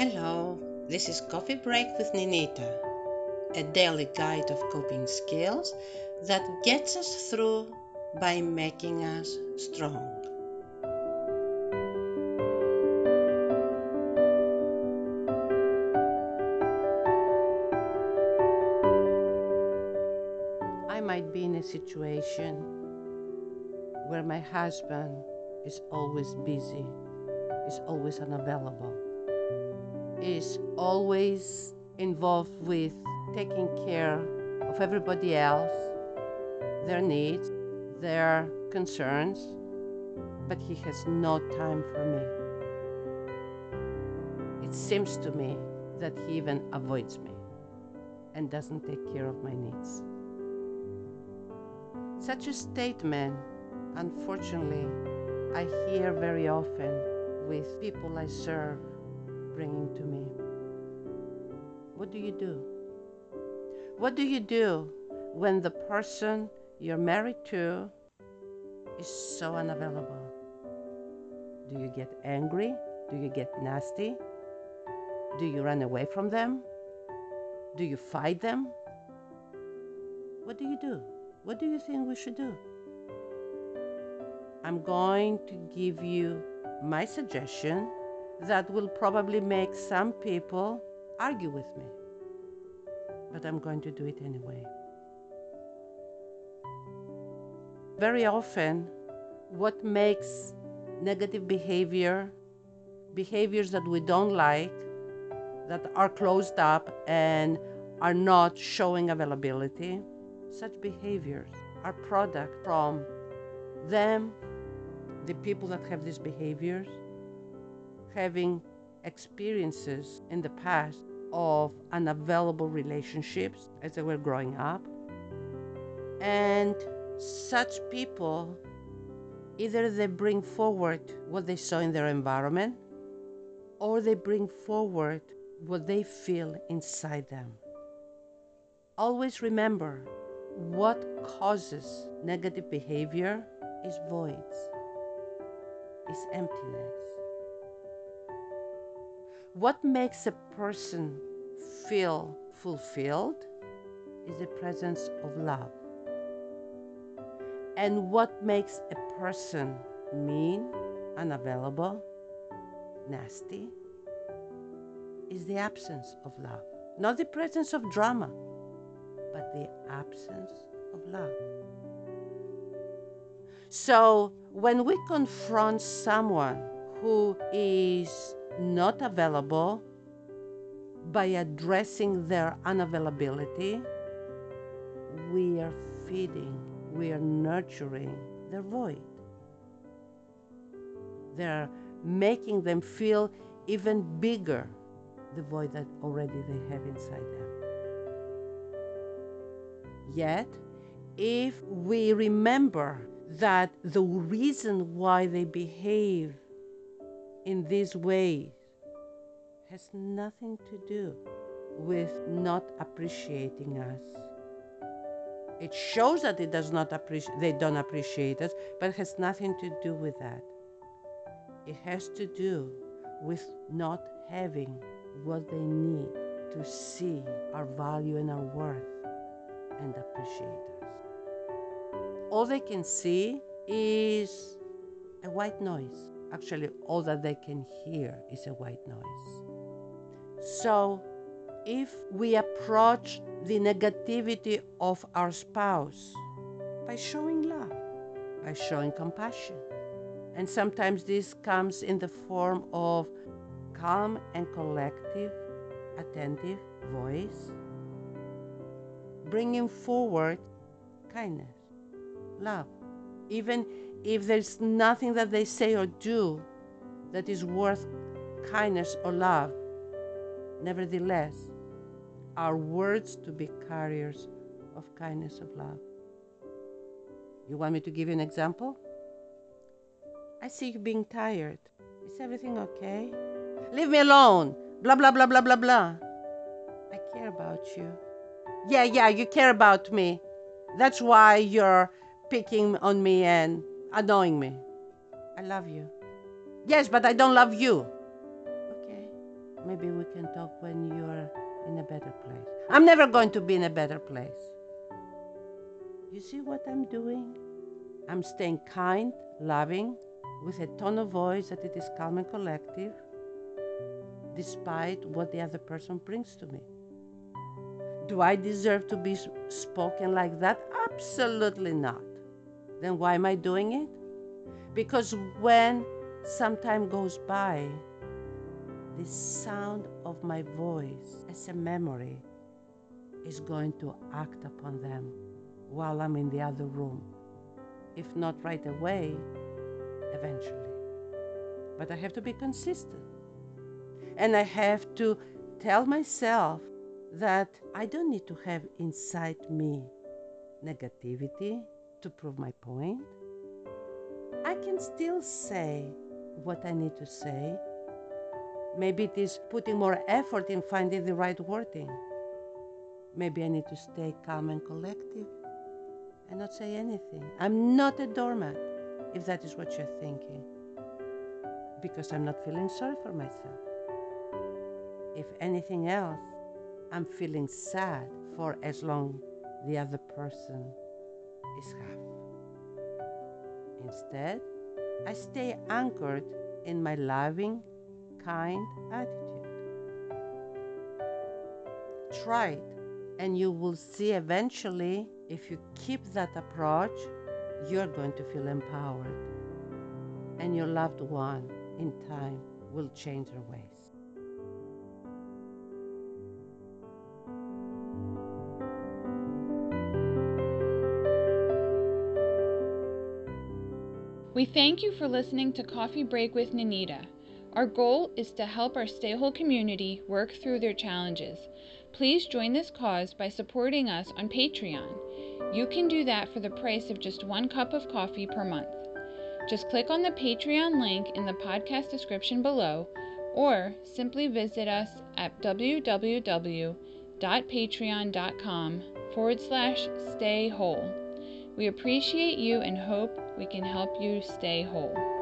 Hello, this is Coffee Break with Ninita, a daily guide of coping skills that gets us through by making us strong. I might be in a situation where my husband is always busy, is always unavailable is always involved with taking care of everybody else, their needs, their concerns, but he has no time for me. It seems to me that he even avoids me and doesn't take care of my needs. Such a statement, unfortunately, I hear very often with people I serve bringing to me. What do you do? What do you do when the person you're married to is so unavailable? Do you get angry? Do you get nasty? Do you run away from them? Do you fight them? What do you do? What do you think we should do? I'm going to give you my suggestion that will probably make some people argue with me. But I'm going to do it anyway. Very often, what makes negative behavior, behaviors that we don't like, that are closed up and are not showing availability, such behaviors are product from them, the people that have these behaviors, having experiences in the past of unavailable relationships as they were growing up. And such people either they bring forward what they saw in their environment or they bring forward what they feel inside them. Always remember what causes negative behavior is voids, is emptiness. What makes a person feel fulfilled is the presence of love. And what makes a person mean, unavailable, nasty, is the absence of love. Not the presence of drama, but the absence of love. So when we confront someone who is not available by addressing their unavailability, we are feeding, we are nurturing their void. They're making them feel even bigger the void that already they have inside them. Yet, if we remember that the reason why they behave in these ways has nothing to do with not appreciating us. It shows that it does not appreciate they don't appreciate us, but has nothing to do with that. It has to do with not having what they need to see our value and our worth and appreciate us. All they can see is a white noise actually all that they can hear is a white noise. So, if we approach the negativity of our spouse by showing love, by showing compassion, and sometimes this comes in the form of calm and collective, attentive voice, bringing forward kindness, love, even if there's nothing that they say or do that is worth kindness or love, nevertheless, our words to be carriers of kindness of love. You want me to give you an example? I see you being tired. Is everything okay? Leave me alone. Blah, blah, blah, blah, blah, blah. I care about you. Yeah, yeah, you care about me. That's why you're picking on me and annoying me. I love you. Yes, but I don't love you. Okay, maybe we can talk when you're in a better place. I'm never going to be in a better place. You see what I'm doing? I'm staying kind, loving, with a tone of voice that it is calm and collective, despite what the other person brings to me. Do I deserve to be spoken like that? Absolutely not. Then why am I doing it? Because when some time goes by, the sound of my voice as a memory is going to act upon them while I'm in the other room. If not right away, eventually. But I have to be consistent. And I have to tell myself that I don't need to have inside me negativity to prove my point. I can still say what I need to say. Maybe it is putting more effort in finding the right wording. Maybe I need to stay calm and collective and not say anything. I'm not a doormat, if that is what you're thinking, because I'm not feeling sorry for myself. If anything else, I'm feeling sad for as long the other person is half. Instead, I stay anchored in my loving, kind attitude. Try it, and you will see eventually if you keep that approach, you're going to feel empowered. And your loved one in time will change their ways. We thank you for listening to Coffee Break with Nanita. Our goal is to help our Stay Whole community work through their challenges. Please join this cause by supporting us on Patreon. You can do that for the price of just one cup of coffee per month. Just click on the Patreon link in the podcast description below or simply visit us at www.patreon.com forward slash stay whole. We appreciate you and hope we can help you stay whole.